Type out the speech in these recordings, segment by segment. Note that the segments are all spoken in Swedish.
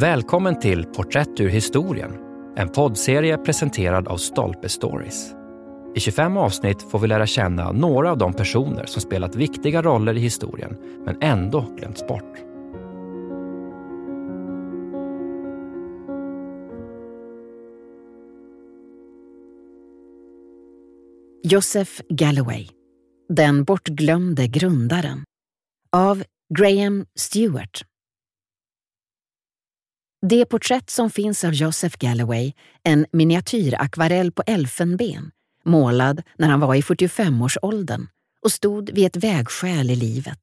Välkommen till Porträtt ur historien, en poddserie presenterad av Stolpe Stories. I 25 avsnitt får vi lära känna några av de personer som spelat viktiga roller i historien, men ändå glömts bort. Joseph Galloway, den bortglömde grundaren, av Graham Stewart. Det porträtt som finns av Joseph Galloway, en miniatyrakvarell på elfenben, målad när han var i 45-årsåldern och stod vid ett vägskäl i livet,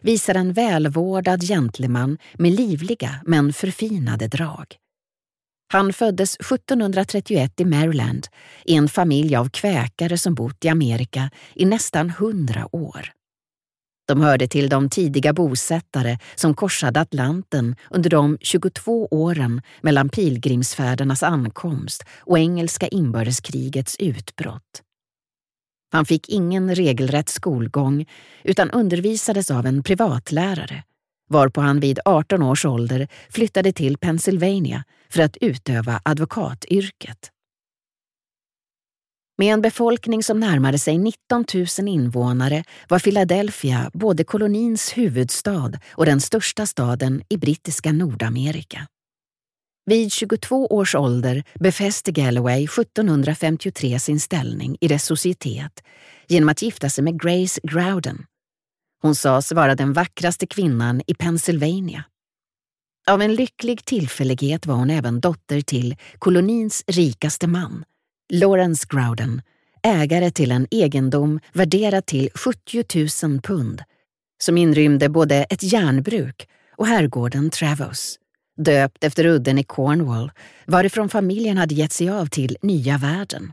visar en välvårdad gentleman med livliga men förfinade drag. Han föddes 1731 i Maryland i en familj av kväkare som bott i Amerika i nästan hundra år. De hörde till de tidiga bosättare som korsade Atlanten under de 22 åren mellan pilgrimsfärdernas ankomst och engelska inbördeskrigets utbrott. Han fick ingen regelrätt skolgång utan undervisades av en privatlärare varpå han vid 18 års ålder flyttade till Pennsylvania för att utöva advokatyrket. Med en befolkning som närmade sig 19 000 invånare var Philadelphia både kolonins huvudstad och den största staden i brittiska Nordamerika. Vid 22 års ålder befäste Galloway 1753 sin ställning i dess societet genom att gifta sig med Grace Grouden. Hon sades vara den vackraste kvinnan i Pennsylvania. Av en lycklig tillfällighet var hon även dotter till kolonins rikaste man, Lawrence Groudon, ägare till en egendom värderad till 70 000 pund, som inrymde både ett järnbruk och herrgården Travos, döpt efter udden i Cornwall, varifrån familjen hade gett sig av till nya världen.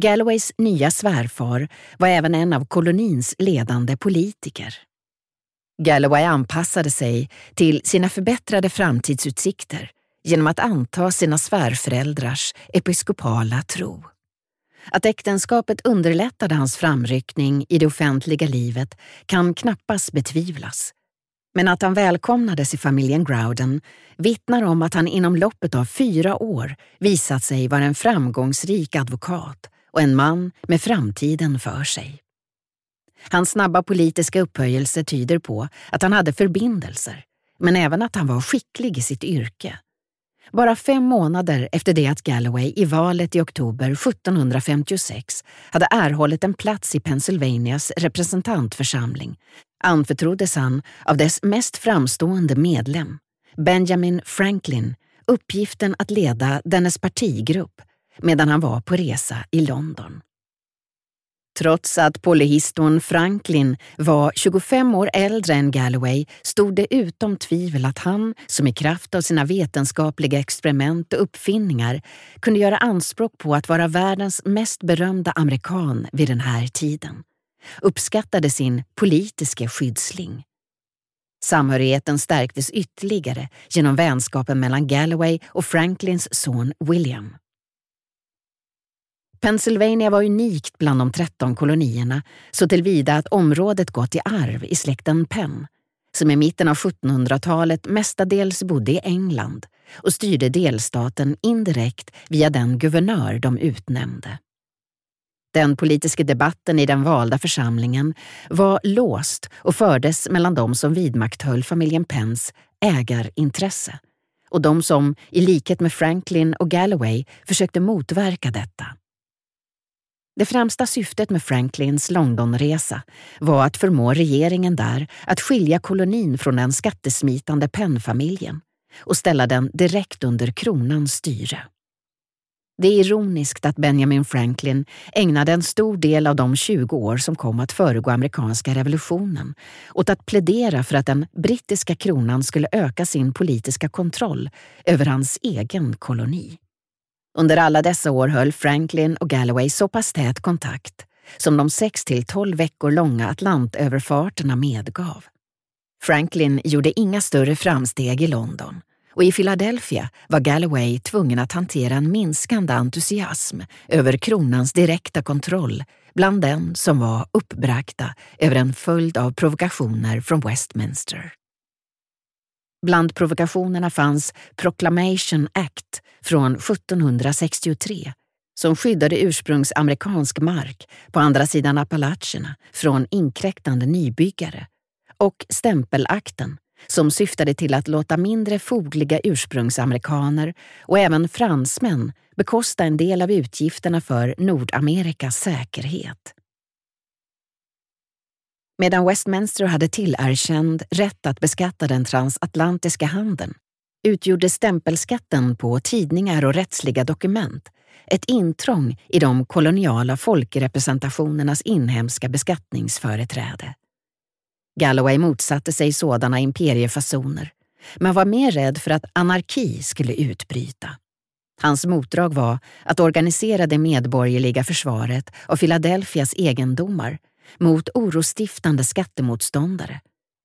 Galloways nya svärfar var även en av kolonins ledande politiker. Galloway anpassade sig till sina förbättrade framtidsutsikter genom att anta sina svärföräldrars episkopala tro. Att äktenskapet underlättade hans framryckning i det offentliga livet kan knappast betvivlas. Men att han välkomnades i familjen Grouden vittnar om att han inom loppet av fyra år visat sig vara en framgångsrik advokat och en man med framtiden för sig. Hans snabba politiska upphöjelse tyder på att han hade förbindelser, men även att han var skicklig i sitt yrke bara fem månader efter det att Galloway i valet i oktober 1756 hade erhållit en plats i Pennsylvanias representantförsamling anförtroddes han av dess mest framstående medlem, Benjamin Franklin, uppgiften att leda dennes partigrupp medan han var på resa i London. Trots att polyhistorn Franklin var 25 år äldre än Galloway stod det utom tvivel att han, som i kraft av sina vetenskapliga experiment och uppfinningar kunde göra anspråk på att vara världens mest berömda amerikan vid den här tiden, uppskattade sin politiska skyddsling. Samhörigheten stärktes ytterligare genom vänskapen mellan Galloway och Franklins son William. Pennsylvania var unikt bland de 13 kolonierna så tillvida att området gått i arv i släkten Penn, som i mitten av 1700-talet mestadels bodde i England och styrde delstaten indirekt via den guvernör de utnämnde. Den politiska debatten i den valda församlingen var låst och fördes mellan de som vidmakthöll familjen Penns ägarintresse och de som, i likhet med Franklin och Galloway, försökte motverka detta. Det främsta syftet med Franklins Londonresa var att förmå regeringen där att skilja kolonin från den skattesmitande pennfamiljen och ställa den direkt under kronans styre. Det är ironiskt att Benjamin Franklin ägnade en stor del av de 20 år som kom att föregå amerikanska revolutionen åt att plädera för att den brittiska kronan skulle öka sin politiska kontroll över hans egen koloni. Under alla dessa år höll Franklin och Galloway så pass tät kontakt som de sex till 12 veckor långa Atlantöverfarterna medgav. Franklin gjorde inga större framsteg i London och i Philadelphia var Galloway tvungen att hantera en minskande entusiasm över kronans direkta kontroll bland den som var uppbragta över en följd av provokationer från Westminster. Bland provokationerna fanns Proclamation Act från 1763 som skyddade ursprungsamerikansk mark på andra sidan Appalacherna från inkräktande nybyggare och stämpelakten som syftade till att låta mindre fogliga ursprungsamerikaner och även fransmän bekosta en del av utgifterna för Nordamerikas säkerhet. Medan Westminster hade tillerkänd rätt att beskatta den transatlantiska handeln utgjorde stämpelskatten på tidningar och rättsliga dokument ett intrång i de koloniala folkrepresentationernas inhemska beskattningsföreträde. Galloway motsatte sig sådana imperiefasoner, men var mer rädd för att anarki skulle utbryta. Hans motdrag var att organisera det medborgerliga försvaret av Philadelphias egendomar mot orostiftande skattemotståndare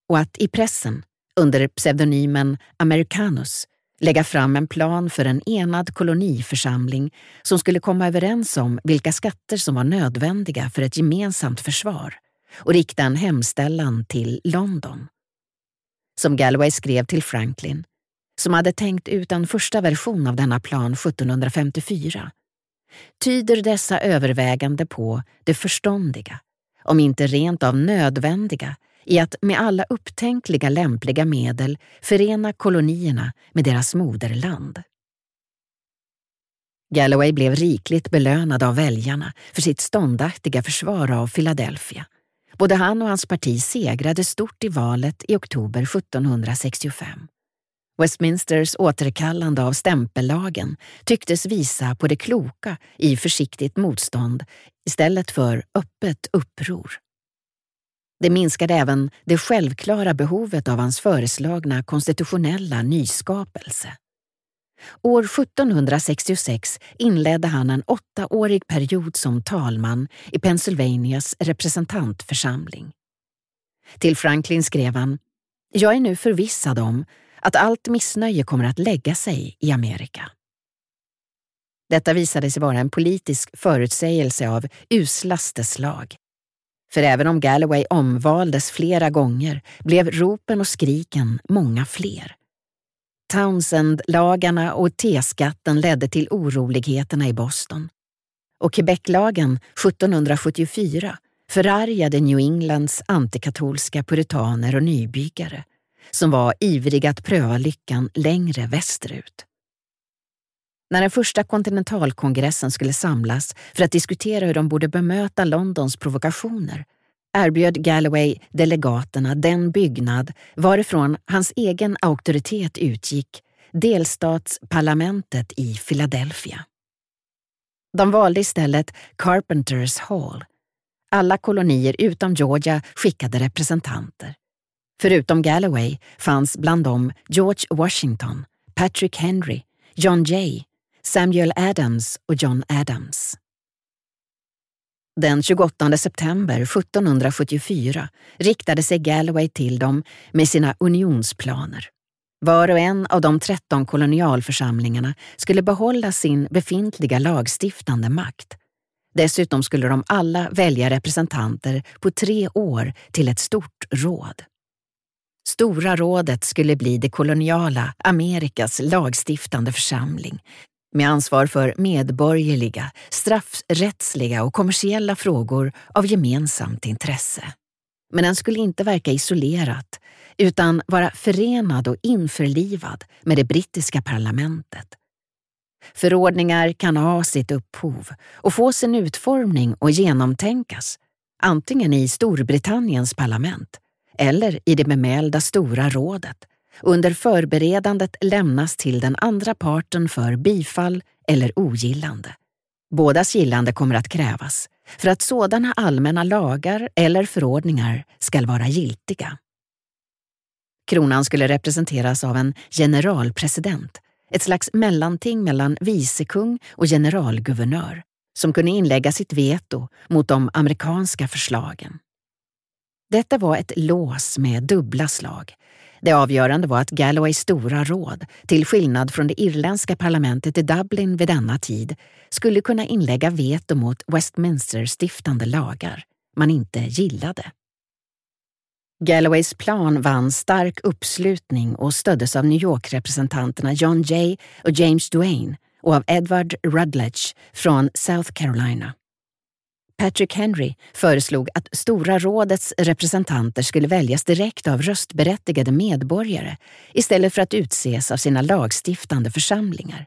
och att i pressen, under pseudonymen Americanus, lägga fram en plan för en enad koloniförsamling som skulle komma överens om vilka skatter som var nödvändiga för ett gemensamt försvar och rikta en hemställan till London. Som Galloway skrev till Franklin, som hade tänkt ut en första version av denna plan 1754, tyder dessa övervägande på det förståndiga, om inte rent av nödvändiga, i att med alla upptänkliga lämpliga medel förena kolonierna med deras moderland. Galloway blev rikligt belönad av väljarna för sitt ståndaktiga försvar av Philadelphia. Både han och hans parti segrade stort i valet i oktober 1765. Westminsters återkallande av stämpellagen tycktes visa på det kloka i försiktigt motstånd istället för öppet uppror. Det minskade även det självklara behovet av hans föreslagna konstitutionella nyskapelse. År 1766 inledde han en åttaårig period som talman i Pennsylvanias representantförsamling. Till Franklin skrev han “Jag är nu förvissad om att allt missnöje kommer att lägga sig i Amerika.” Detta visade sig vara en politisk förutsägelse av uslaste slag. För även om Galloway omvaldes flera gånger blev ropen och skriken många fler. Townsend-lagarna och T-skatten ledde till oroligheterna i Boston. Och Quebec-lagen 1774 förargade New Englands antikatolska puritaner och nybyggare som var ivrig att pröva lyckan längre västerut. När den första kontinentalkongressen skulle samlas för att diskutera hur de borde bemöta Londons provokationer erbjöd Galloway delegaterna den byggnad varifrån hans egen auktoritet utgick, delstatsparlamentet i Philadelphia. De valde istället Carpenters Hall. Alla kolonier utom Georgia skickade representanter. Förutom Galloway fanns bland dem George Washington, Patrick Henry, John Jay, Samuel Adams och John Adams. Den 28 september 1774 riktade sig Galloway till dem med sina unionsplaner. Var och en av de 13 kolonialförsamlingarna skulle behålla sin befintliga lagstiftande makt. Dessutom skulle de alla välja representanter på tre år till ett stort råd. Stora rådet skulle bli det koloniala Amerikas lagstiftande församling med ansvar för medborgerliga, straffrättsliga och kommersiella frågor av gemensamt intresse. Men den skulle inte verka isolerat utan vara förenad och införlivad med det brittiska parlamentet. Förordningar kan ha sitt upphov och få sin utformning och genomtänkas, antingen i Storbritanniens parlament eller i det bemälda Stora rådet under förberedandet lämnas till den andra parten för bifall eller ogillande. Bådas gillande kommer att krävas för att sådana allmänna lagar eller förordningar skall vara giltiga. Kronan skulle representeras av en generalpresident, ett slags mellanting mellan vicekung och generalguvernör, som kunde inlägga sitt veto mot de amerikanska förslagen. Detta var ett lås med dubbla slag, det avgörande var att Galloways stora råd, till skillnad från det irländska parlamentet i Dublin vid denna tid, skulle kunna inlägga veto mot Westminster stiftande lagar man inte gillade. Galloways plan vann stark uppslutning och stöddes av New York-representanterna John Jay och James Duane och av Edward Rutledge från South Carolina. Patrick Henry föreslog att Stora rådets representanter skulle väljas direkt av röstberättigade medborgare istället för att utses av sina lagstiftande församlingar.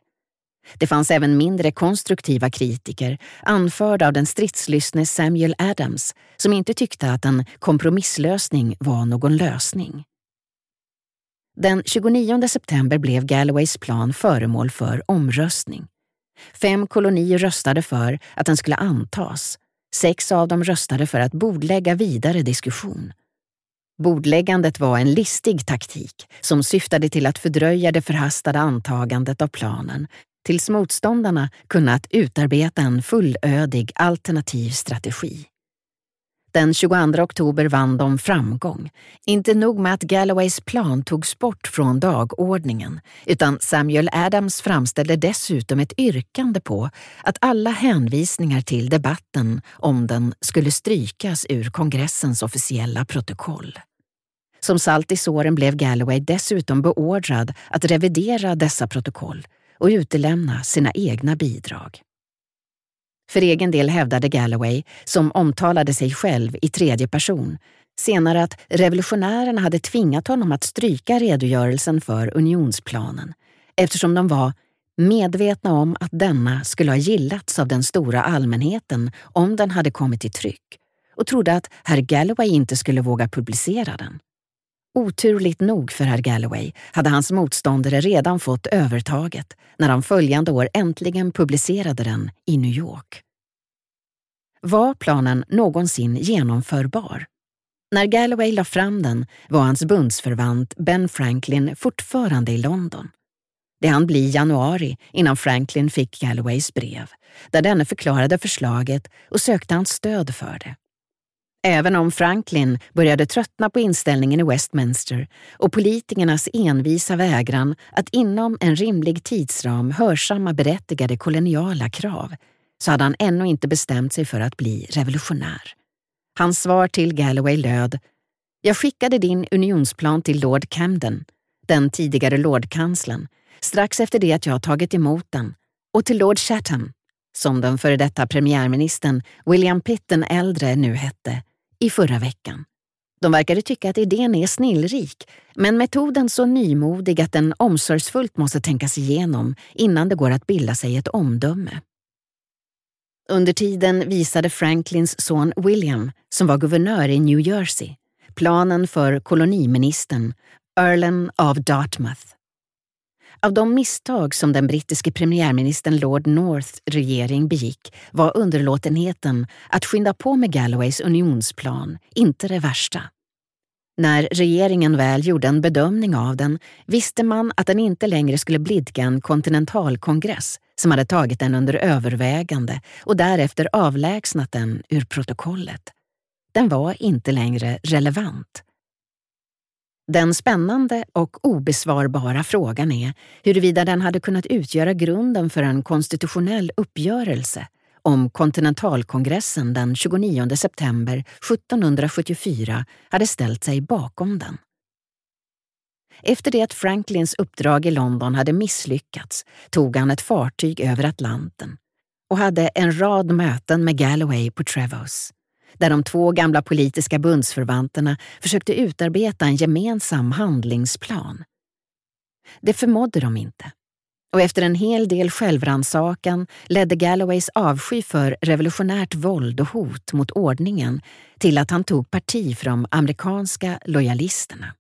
Det fanns även mindre konstruktiva kritiker, anförda av den stridslystne Samuel Adams, som inte tyckte att en kompromisslösning var någon lösning. Den 29 september blev Galloways plan föremål för omröstning. Fem kolonier röstade för att den skulle antas. Sex av dem röstade för att bordlägga vidare diskussion. Bordläggandet var en listig taktik som syftade till att fördröja det förhastade antagandet av planen tills motståndarna kunnat utarbeta en fullödig alternativ strategi. Den 22 oktober vann de framgång. Inte nog med att Galloways plan togs bort från dagordningen, utan Samuel Adams framställde dessutom ett yrkande på att alla hänvisningar till debatten om den skulle strykas ur kongressens officiella protokoll. Som salt i såren blev Galloway dessutom beordrad att revidera dessa protokoll och utelämna sina egna bidrag. För egen del hävdade Galloway, som omtalade sig själv i tredje person, senare att revolutionärerna hade tvingat honom att stryka redogörelsen för unionsplanen eftersom de var medvetna om att denna skulle ha gillats av den stora allmänheten om den hade kommit i tryck och trodde att herr Galloway inte skulle våga publicera den. Oturligt nog för herr Galloway hade hans motståndare redan fått övertaget när han följande år äntligen publicerade den i New York. Var planen någonsin genomförbar? När Galloway la fram den var hans bundsförvant Ben Franklin fortfarande i London. Det hann bli januari innan Franklin fick Galloways brev, där denne förklarade förslaget och sökte hans stöd för det. Även om Franklin började tröttna på inställningen i Westminster och politikernas envisa vägran att inom en rimlig tidsram hörsamma berättigade koloniala krav så hade han ännu inte bestämt sig för att bli revolutionär. Hans svar till Galloway löd “Jag skickade din unionsplan till Lord Camden, den tidigare lordkanslern, strax efter det att jag tagit emot den, och till Lord Chatham, som den före detta premiärministern William Pitt den äldre nu hette, i förra veckan. De verkade tycka att idén är snillrik, men metoden så nymodig att den omsorgsfullt måste tänkas igenom innan det går att bilda sig ett omdöme. Under tiden visade Franklins son William, som var guvernör i New Jersey, planen för koloniministern, Earlen av Dartmouth. Av de misstag som den brittiske premiärministern Lord Norths regering begick var underlåtenheten att skynda på med Galloways unionsplan inte det värsta. När regeringen väl gjorde en bedömning av den visste man att den inte längre skulle blidka en kontinentalkongress som hade tagit den under övervägande och därefter avlägsnat den ur protokollet. Den var inte längre relevant. Den spännande och obesvarbara frågan är huruvida den hade kunnat utgöra grunden för en konstitutionell uppgörelse om kontinentalkongressen den 29 september 1774 hade ställt sig bakom den. Efter det att Franklins uppdrag i London hade misslyckats tog han ett fartyg över Atlanten och hade en rad möten med Galloway på Trevose där de två gamla politiska bundsförvanterna försökte utarbeta en gemensam handlingsplan. Det förmådde de inte. Och efter en hel del självrannsakan ledde Galloways avsky för revolutionärt våld och hot mot ordningen till att han tog parti för de amerikanska lojalisterna.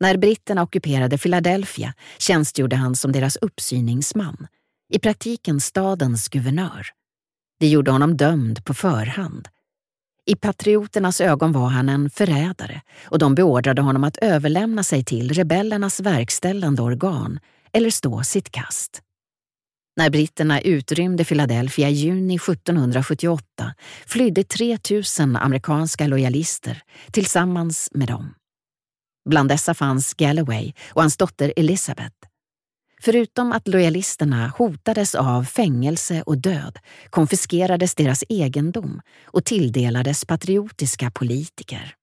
När britterna ockuperade Philadelphia tjänstgjorde han som deras uppsyningsman, i praktiken stadens guvernör. Det gjorde honom dömd på förhand. I patrioternas ögon var han en förrädare och de beordrade honom att överlämna sig till rebellernas verkställande organ eller stå sitt kast. När britterna utrymde Philadelphia i juni 1778 flydde 3 000 amerikanska lojalister tillsammans med dem. Bland dessa fanns Galloway och hans dotter Elizabeth. Förutom att lojalisterna hotades av fängelse och död konfiskerades deras egendom och tilldelades patriotiska politiker.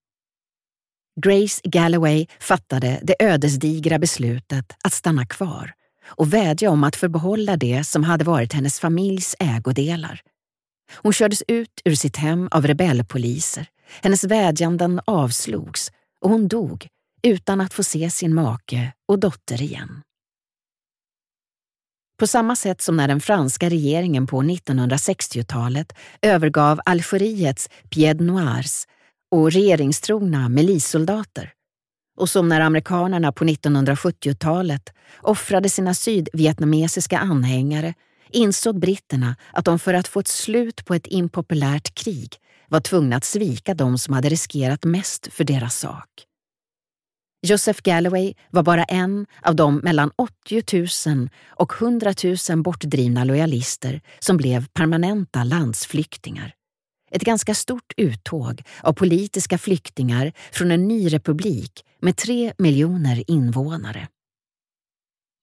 Grace Galloway fattade det ödesdigra beslutet att stanna kvar och vädja om att få behålla det som hade varit hennes familjs ägodelar. Hon kördes ut ur sitt hem av rebellpoliser. Hennes vädjanden avslogs och hon dog utan att få se sin make och dotter igen. På samma sätt som när den franska regeringen på 1960-talet övergav Algeriets pied noirs och regeringstrogna milissoldater och som när amerikanerna på 1970-talet offrade sina sydvietnamesiska anhängare insåg britterna att de för att få ett slut på ett impopulärt krig var tvungna att svika de som hade riskerat mest för deras sak. Joseph Galloway var bara en av de mellan 80 000 och 100 000 bortdrivna lojalister som blev permanenta landsflyktingar. Ett ganska stort uttåg av politiska flyktingar från en ny republik med tre miljoner invånare.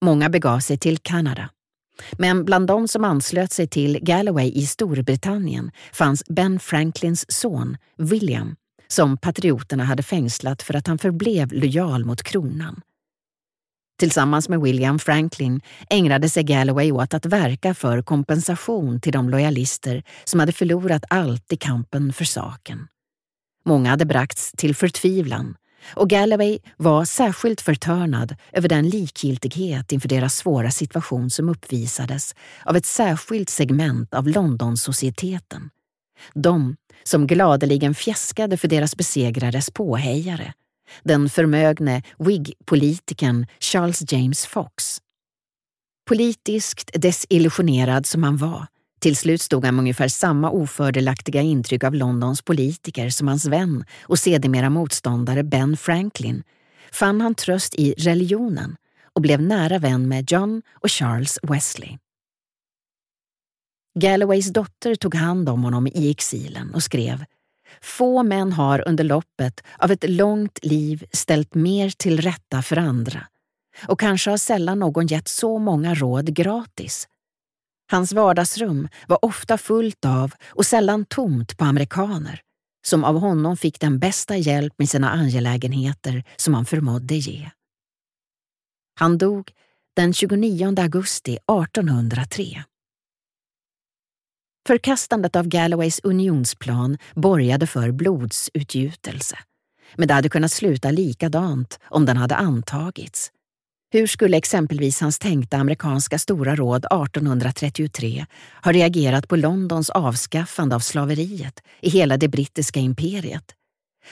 Många begav sig till Kanada. Men bland de som anslöt sig till Galloway i Storbritannien fanns Ben Franklins son, William, som patrioterna hade fängslat för att han förblev lojal mot kronan. Tillsammans med William Franklin ägnade sig Galloway åt att verka för kompensation till de lojalister som hade förlorat allt i kampen för saken. Många hade bragts till förtvivlan och Galloway var särskilt förtörnad över den likgiltighet inför deras svåra situation som uppvisades av ett särskilt segment av Londonsocieteten. De som gladeligen fjäskade för deras besegrares påhejare, den förmögne Whig-politikern Charles James Fox. Politiskt desillusionerad som han var, till slut stod han med ungefär samma ofördelaktiga intryck av Londons politiker som hans vän och sedermera motståndare Ben Franklin, fann han tröst i religionen och blev nära vän med John och Charles Wesley. Galloways dotter tog hand om honom i exilen och skrev Få män har under loppet av ett långt liv ställt mer till rätta för andra och kanske har sällan någon gett så många råd gratis. Hans vardagsrum var ofta fullt av och sällan tomt på amerikaner som av honom fick den bästa hjälp med sina angelägenheter som han förmådde ge. Han dog den 29 augusti 1803. Förkastandet av Galloways unionsplan borgade för blodsutgjutelse. Men det hade kunnat sluta likadant om den hade antagits. Hur skulle exempelvis hans tänkta amerikanska stora råd 1833 ha reagerat på Londons avskaffande av slaveriet i hela det brittiska imperiet?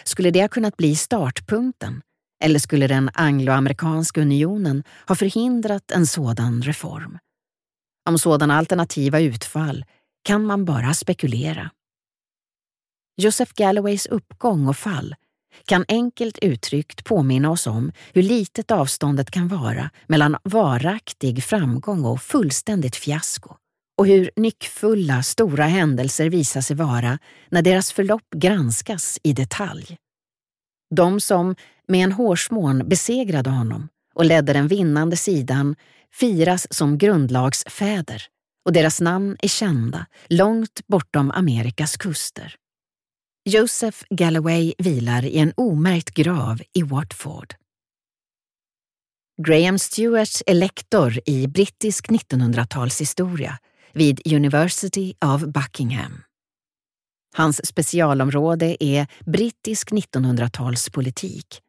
Skulle det ha kunnat bli startpunkten? Eller skulle den angloamerikanska unionen ha förhindrat en sådan reform? Om sådana alternativa utfall kan man bara spekulera. Joseph Galloways uppgång och fall kan enkelt uttryckt påminna oss om hur litet avståndet kan vara mellan varaktig framgång och fullständigt fiasko och hur nyckfulla stora händelser visar sig vara när deras förlopp granskas i detalj. De som med en hårsmån besegrade honom och ledde den vinnande sidan firas som grundlagsfäder och deras namn är kända långt bortom Amerikas kuster. Joseph Galloway vilar i en omärkt grav i Watford. Graham Stewart är lektor i brittisk 1900-talshistoria vid University of Buckingham. Hans specialområde är brittisk 1900-talspolitik.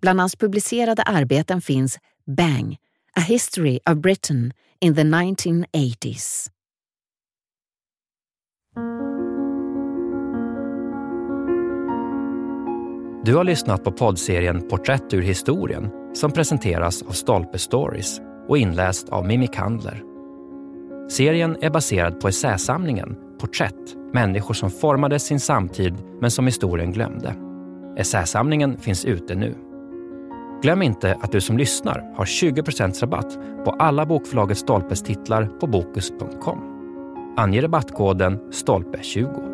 Bland hans publicerade arbeten finns Bang, A History of Britain in the 1980s. Du har lyssnat på poddserien Porträtt ur historien som presenteras av Stolpe Stories och inläst av Mimmi Kandler. Serien är baserad på essäsamlingen Porträtt, människor som formade sin samtid men som historien glömde. Essäsamlingen finns ute nu. Glöm inte att du som lyssnar har 20% rabatt på alla bokförlaget Stolpes titlar på Bokus.com. Ange rabattkoden STOLPE20.